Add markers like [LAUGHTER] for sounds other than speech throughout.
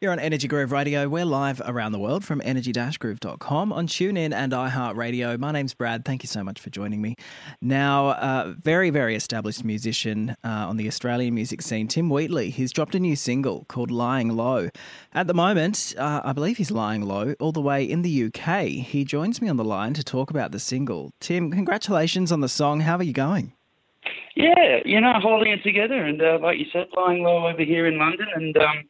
You're on Energy Groove Radio. We're live around the world from energy-groove.com on TuneIn and iHeartRadio. My name's Brad. Thank you so much for joining me. Now, uh, very, very established musician uh, on the Australian music scene, Tim Wheatley. He's dropped a new single called Lying Low. At the moment, uh, I believe he's lying low all the way in the UK. He joins me on the line to talk about the single. Tim, congratulations on the song. How are you going? Yeah, you know, holding it together. And uh, like you said, lying low over here in London and... Um,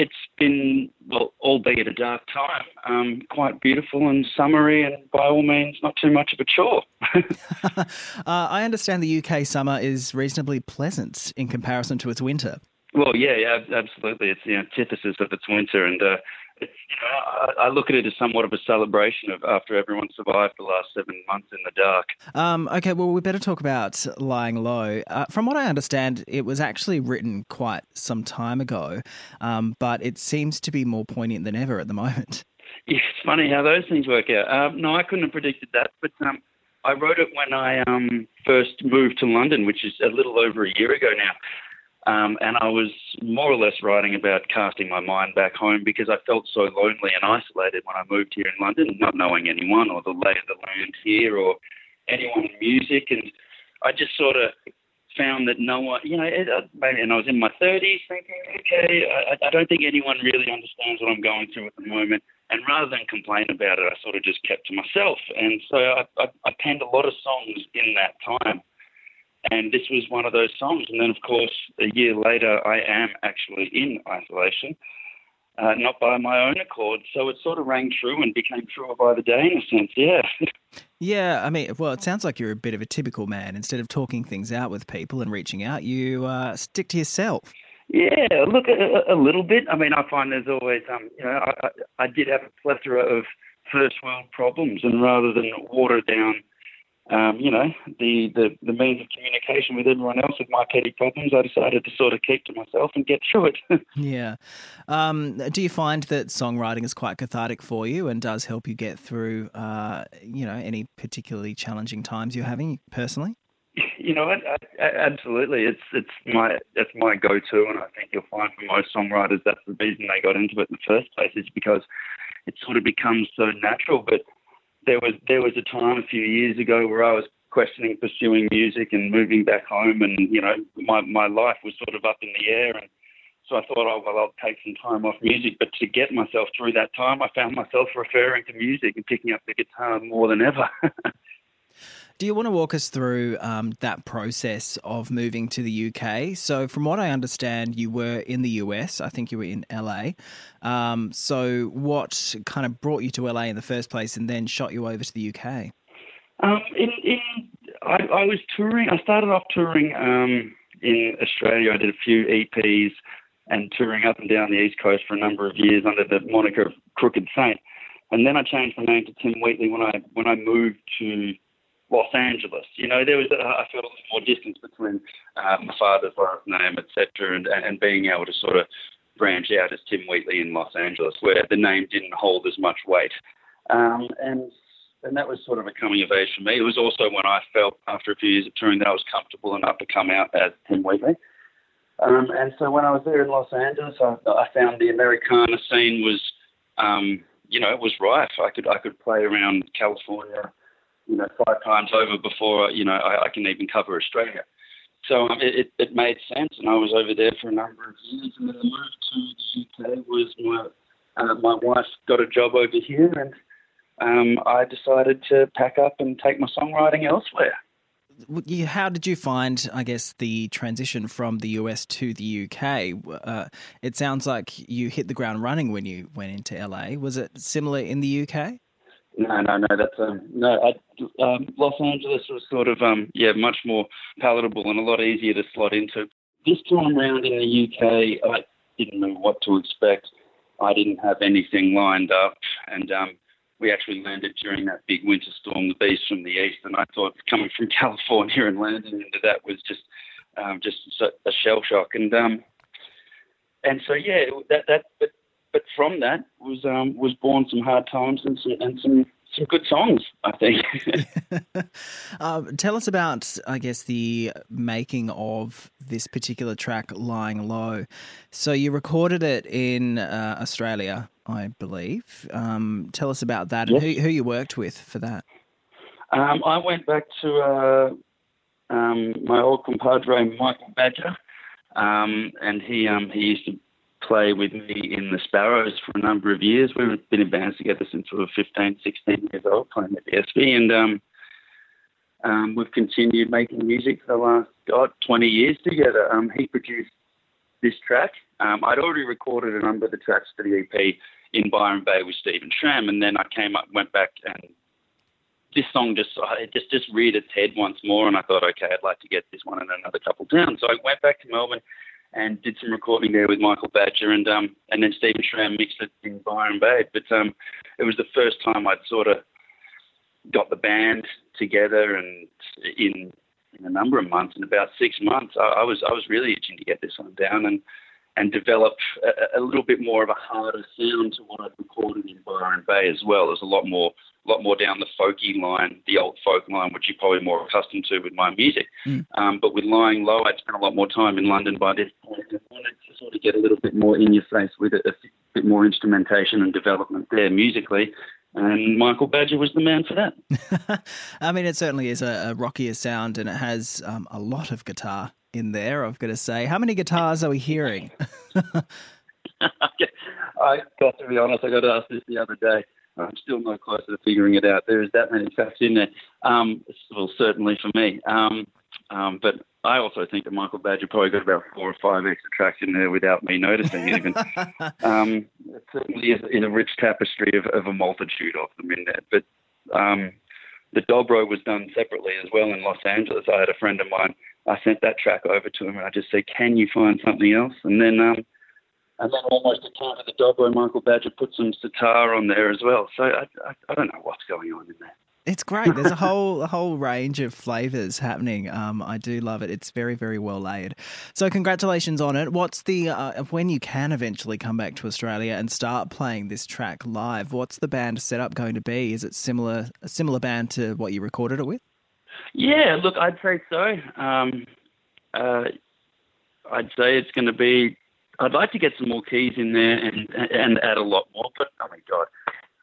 it's been, well, albeit a dark time, um, quite beautiful and summery, and by all means, not too much of a chore. [LAUGHS] [LAUGHS] uh, I understand the UK summer is reasonably pleasant in comparison to its winter. Well, yeah, yeah, absolutely. It's the antithesis of its winter, and uh, it's, you know, I, I, look at it as somewhat of a celebration of after everyone survived the last seven months in the dark. Um, okay, well, we better talk about Lying Low. Uh, from what I understand, it was actually written quite some time ago, um, but it seems to be more poignant than ever at the moment. [LAUGHS] Yeah, it's funny how those things work out. Um, no, I couldn't have predicted that, but um, I wrote it when I um, first moved to London, which is a little over a year ago now. Um, and I was more or less writing about casting my mind back home because I felt so lonely and isolated when I moved here in London, not knowing anyone or the lay of the land here or anyone in music. And I just sort of found that no one, you know, it, uh, and I was in my 30s thinking, okay, I, I don't think anyone really understands what I'm going through at the moment. And rather than complain about it, I sort of just kept to myself. And so I, I, I penned a lot of songs in that time. And this was one of those songs. And then, of course, a year later, I am actually in isolation, uh, not by my own accord. So it sort of rang true and became truer by the day, in a sense. Yeah. [LAUGHS] Yeah, I mean, well, it sounds like you're a bit of a typical man. Instead of talking things out with people and reaching out, you uh, stick to yourself. Yeah, look, a, a, little bit. I mean, I find there's always, um, you know, I, I did have a plethora of first world problems, and rather than water down um, you know, the, the, the means of communication with everyone else with my petty problems, I decided to sort of keep to myself and get through it. [LAUGHS] yeah. Um, do you find that songwriting is quite cathartic for you and does help you get through, uh, you know, any particularly challenging times you're having personally? You know, I, I, absolutely. It's it's my that's my go-to, and I think you'll find for most songwriters that's the reason they got into it in the first place is because it sort of becomes so natural. But there was there was a time a few years ago where I was questioning pursuing music and moving back home, and you know my my life was sort of up in the air, and so I thought, oh well, I'll take some time off music. But to get myself through that time, I found myself referring to music and picking up the guitar more than ever. [LAUGHS] Do you want to walk us through um, that process of moving to the UK? So, from what I understand, you were in the US. I think you were in LA. Um, so, what kind of brought you to LA in the first place, and then shot you over to the UK? Um, in, in I, I, was touring. I started off touring um, in Australia. I did a few EPs and touring up and down the East Coast for a number of years under the moniker of Crooked Saint. And then I changed my name to Tim Wheatley when I when I moved to Los Angeles. You know, there was a, I felt a little more distance between uh, my father's last name, etc., and and being able to sort of branch out as Tim Wheatley in Los Angeles, where the name didn't hold as much weight. Um, and and that was sort of a coming of age for me. It was also when I felt after a few years of touring that I was comfortable enough to come out as Tim Wheatley. Um, and so when I was there in Los Angeles, I, I found the Americana scene was, um, you know, it was rife. I could I could play around California, you know, five times over before, you know, I, I can even cover Australia. So um, it, it made sense, and I was over there for a number of years. And then the move to the UK was my uh, my wife got a job over here, and um, I decided to pack up and take my songwriting elsewhere. How did you find, I guess, the transition from the US to the UK? Uh, it sounds like you hit the ground running when you went into LA. Was it similar in the UK? No, no, no. That's um, no. I, um, Los Angeles was sort of um, yeah, much more palatable and a lot easier to slot into. This time round in the UK, I didn't know what to expect. I didn't have anything lined up, and um, we actually landed during that big winter storm, the beast from the east. And I thought coming from [LAUGHS] California and landing into that was just um, just a shell shock. And um, and so yeah, that that but but from that was um, was born some hard times and some and some some good songs, I think. um, [LAUGHS] tell us about, I guess, the making of this particular track, "Lying Low." So you recorded it in uh, Australia, I believe. Um, tell us about that and who, who, you worked with for that. Um, I went back to uh, um, my old compadre Michael Badger, um, and he um, he used to play with me in the Sparrows for a number of years. We've been in bands together since we were 15, 16 years old, playing at the SV, and um, um, we've continued making music for the last, God, 20 years together. Um, he produced this track. Um, I'd already recorded a number of the tracks for the EP in Byron Bay with Stephen Schramm, and then I came up, went back, and this song just it just just reared its head once more, and I thought, okay, I'd like to get this one and another couple down. So I went back to Melbourne and did some recording there with Michael Badger and um and then Stephen Schramm mixed it in Byron Bay. But um it was the first time I'd sort of got the band together and in in a number of months, in about six months, I, I was I was really itching to get this one down and and develop a, a, little bit more of a harder sound to what I'd recorded in Byron Bay as well. There's a lot more, a lot more down the folky line, the old folk line, which you're probably more accustomed to with my music. Mm. Um, but with Lying Low, I'd spent a lot more time in London by this point. I wanted to sort of get a little bit more in your face with it, a bit more instrumentation and development there musically. And Michael Badger was the man for that. [LAUGHS] I mean, it certainly is a, a rockier sound, and it has um, a lot of guitar in there, I've got to say. How many guitars are we hearing? [LAUGHS] I got to be honest, I got asked this the other day. I'm still no closer to figuring it out. There is that many tracks in there. Um, well, certainly for me. Um, um, but I also think that Michael Badger probably got about four or five extra tracks in there without me noticing even. [LAUGHS] um, it certainly is, is, a rich tapestry of, of, a multitude of them in there. But um, the Dobro was done separately as well in Los Angeles. I had a friend of mine I sent that track over to him and I just said, "Can you find something else?" And then, um, and then almost a of the Dobro, Michael Badger put some sitar on there as well. So I, I, I don't know what's going on in there. It's great. There's a whole a whole range of flavors happening. Um, I do love it. It's very very well laid. So congratulations on it. What's the uh, when you can eventually come back to Australia and start playing this track live? What's the band setup going to be? Is it similar a similar band to what you recorded it with? Yeah, look, I'd say so. Um, uh, I'd say it's going to be. I'd like to get some more keys in there and and add a lot more. But oh my god,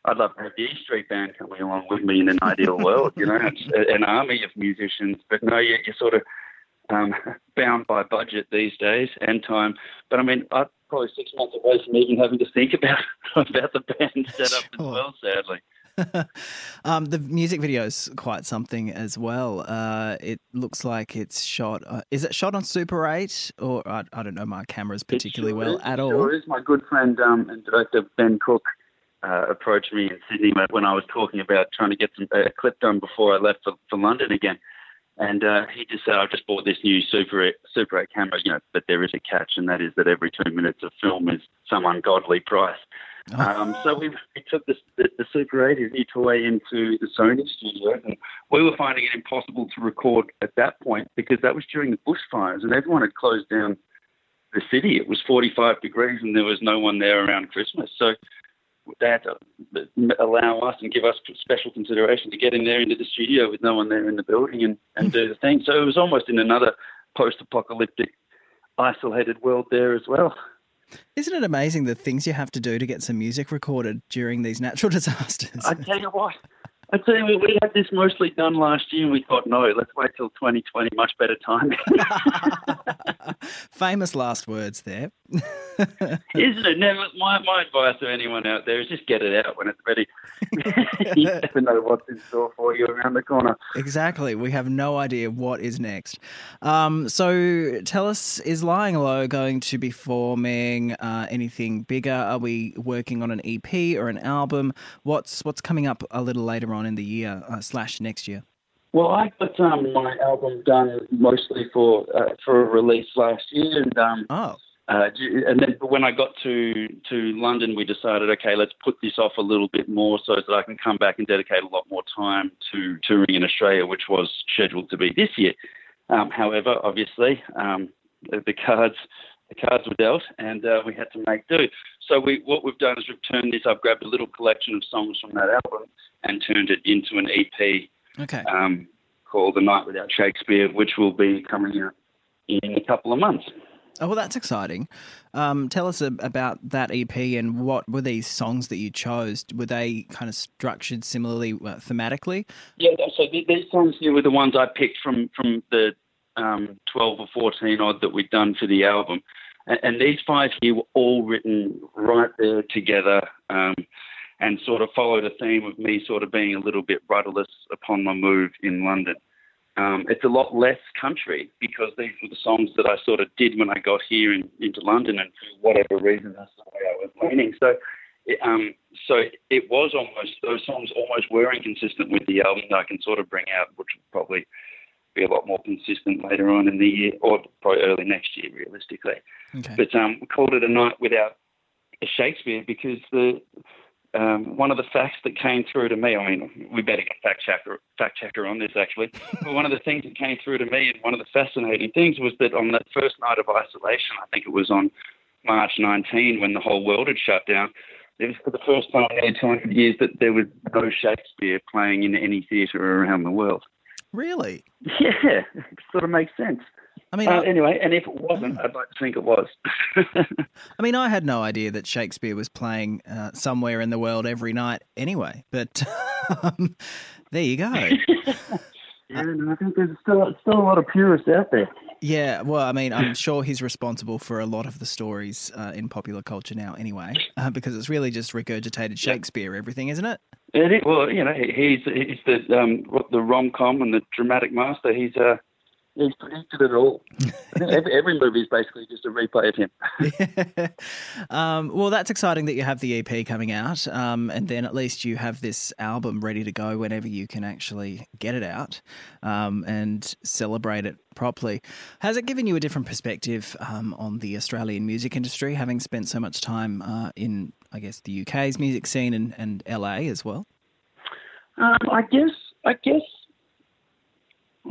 I'd love to have the E Street Band coming along with me in an ideal [LAUGHS] world. You know, an army of musicians. But no, you're, you're sort of um, bound by budget these days and time. But I mean, I'm probably six months away from even having to think about [LAUGHS] about the band setup as well. Sadly. [LAUGHS] um, the music video is quite something as well. Uh, it looks like it's shot. Uh, is it shot on Super 8 or I, I don't know my cameras particularly sure well is, at all? Sure is. My good friend um, and director Ben Cook uh, approached me in Sydney when I was talking about trying to get some, a clip done before I left for, for London again. And uh, he just said, I've just bought this new Super 8, Super 8 camera, you know, but there is a catch, and that is that every two minutes of film is some ungodly price. Um, so we, we took this, the, the Super 8 new toy into the Sony studio, and we were finding it impossible to record at that point because that was during the bushfires, and everyone had closed down the city. It was 45 degrees, and there was no one there around Christmas. So they had to allow us and give us special consideration to get in there into the studio with no one there in the building and, and do the thing. So it was almost in another post-apocalyptic, isolated world there as well. Isn't it amazing the things you have to do to get some music recorded during these natural [LAUGHS] disasters? I tell you what, I tell you, we had this mostly done last year, and we thought, no, let's wait till 2020, much better time. [LAUGHS] Famous last words there. [LAUGHS] Isn't it? Never, my, my advice to anyone out there is just get it out when it's ready. [LAUGHS] you [LAUGHS] never know what's in store for you around the corner. Exactly. We have no idea what is next. Um, so tell us, is Lying Low going to be forming uh, anything bigger? Are we working on an EP or an album? What's what's coming up a little later on in the year uh, slash next year? Well, I got um, my album done mostly for uh, for a release last year, and um, oh. Uh, and then when I got to to London, we decided, okay, let's put this off a little bit more so that I can come back and dedicate a lot more time to touring in Australia, which was scheduled to be this year. Um, however, obviously, um, the, the, cards the cards were dealt, and uh, we had to make do. So we, what we've done is we've turned this. I've grabbed a little collection of songs from that album and turned it into an EP. Okay. Um, called The Night Without Shakespeare, which will be coming out in a couple of months. Oh, well, that's exciting. Um, tell us a, about that EP and what were these songs that you chose? Were they kind of structured similarly uh, thematically? Yeah, so these songs here were the ones I picked from from the um, 12 or 14 odd that we'd done for the album. And, and these five here were all written right there together um, and sort of followed a theme of me sort of being a little bit rudderless upon my move in London. Um, it's a lot less country because these were the songs that I sort of did when I got here in, into London, and for whatever reason, that's the way I was leaning. So, it, um, so it was almost those songs almost were inconsistent with the album that I can sort of bring out, which will probably be a lot more consistent later on in the year, or probably early next year, realistically. Okay. But um, we called it a night without a Shakespeare because the um, one of the facts that came through to me, I mean, we better get fact checker, fact checker on this actually, [LAUGHS] but one of the things that came through to me and one of the fascinating things was that on that first night of isolation, I think it was on March 19 when the whole world had shut down, it was for the first time in 200 years that there was no Shakespeare playing in any theatre around the world. Really? [LAUGHS] Yeah, it sort of makes sense. I mean, Uh, I, anyway, and if it wasn't, I'd like to think it was. [LAUGHS] I mean, I had no idea that Shakespeare was playing uh, somewhere in the world every night anyway. But [LAUGHS] um, there you go. [LAUGHS] yeah, no, I think there's still still a lot of purists out there. Yeah, well, I mean, I'm sure he's responsible for a lot of the stories uh, in popular culture now, anyway, uh, because it's really just regurgitated Shakespeare, everything, isn't it? It is, well, you know, he's he's the um, the rom com and the dramatic master. He's uh, he's predicted it all. Every, every movie is basically just a replay of him. [LAUGHS] um, well, that's exciting that you have the EP coming out, um, and then at least you have this album ready to go whenever you can actually get it out um, and celebrate it properly. Has it given you a different perspective um, on the Australian music industry, having spent so much time uh, in, I guess, the UK's music scene and, and LA as well? Um, I guess I guess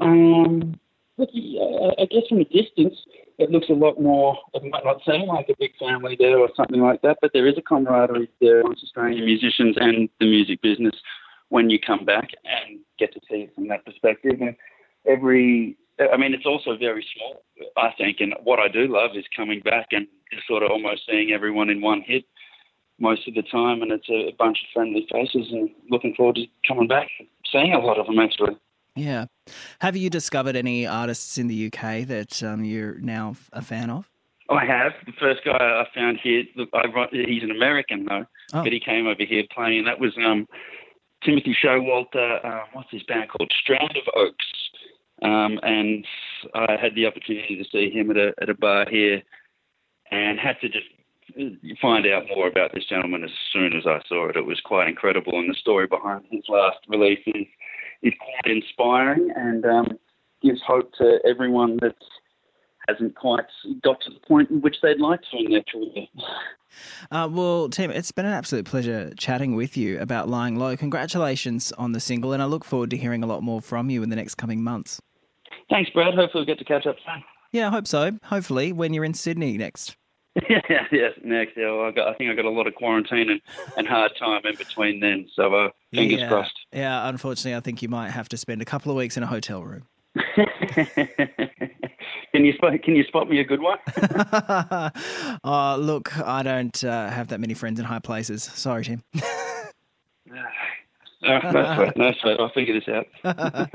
um, I guess from a distance, it looks a lot more. It might not seem like a big family there or something like that, but there is a camaraderie there amongst Australian musicians and the music business when you come back and get to see it from that perspective. And every, I mean, it's also very small, I think. And what I do love is coming back and just sort of almost seeing everyone in one hit most of the time, and it's a bunch of friendly faces, and looking forward to coming back, seeing a lot of them actually. Yeah. Have you discovered any artists in the UK that um, you're now a fan of? I have. The first guy I found here, look, I, he's an American though, Oh. but he came over here playing, that was um, Timothy Showalter. Uh, what's his band called? Strand of Oaks. Um, and I had the opportunity to see him at a at a bar here, and had to just find out more about this gentleman as soon as I saw it. It was quite incredible, and the story behind his last release is is quite inspiring and um, gives hope to everyone that hasn't quite got to the point in which they'd like to in their career. Uh, well, Tim, it's been an absolute pleasure chatting with you about Lying Low. Congratulations on the single, and I look forward to hearing a lot more from you in the next coming months. Thanks, Brad. Hopefully, we'll get to catch up soon. Yeah, I hope so. Hopefully, when you're in Sydney next. [LAUGHS] yeah, yeah, next. Yeah, well, I, got, I think I got a lot of quarantine and, and hard time in between then. So, uh, fingers yeah. crossed. Yeah, unfortunately, I think you might have to spend a couple of weeks in a hotel room. [LAUGHS] [LAUGHS] can you spot, can you spot me a good one? [LAUGHS] oh, look, I don't uh, have that many friends in high places. Sorry, Tim. no, no sweat, no. I'll figure this out.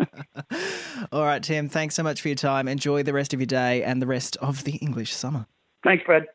All right, Tim. Thanks so much for your time. Enjoy the rest of your day and the rest of the English summer. Thanks, Brad.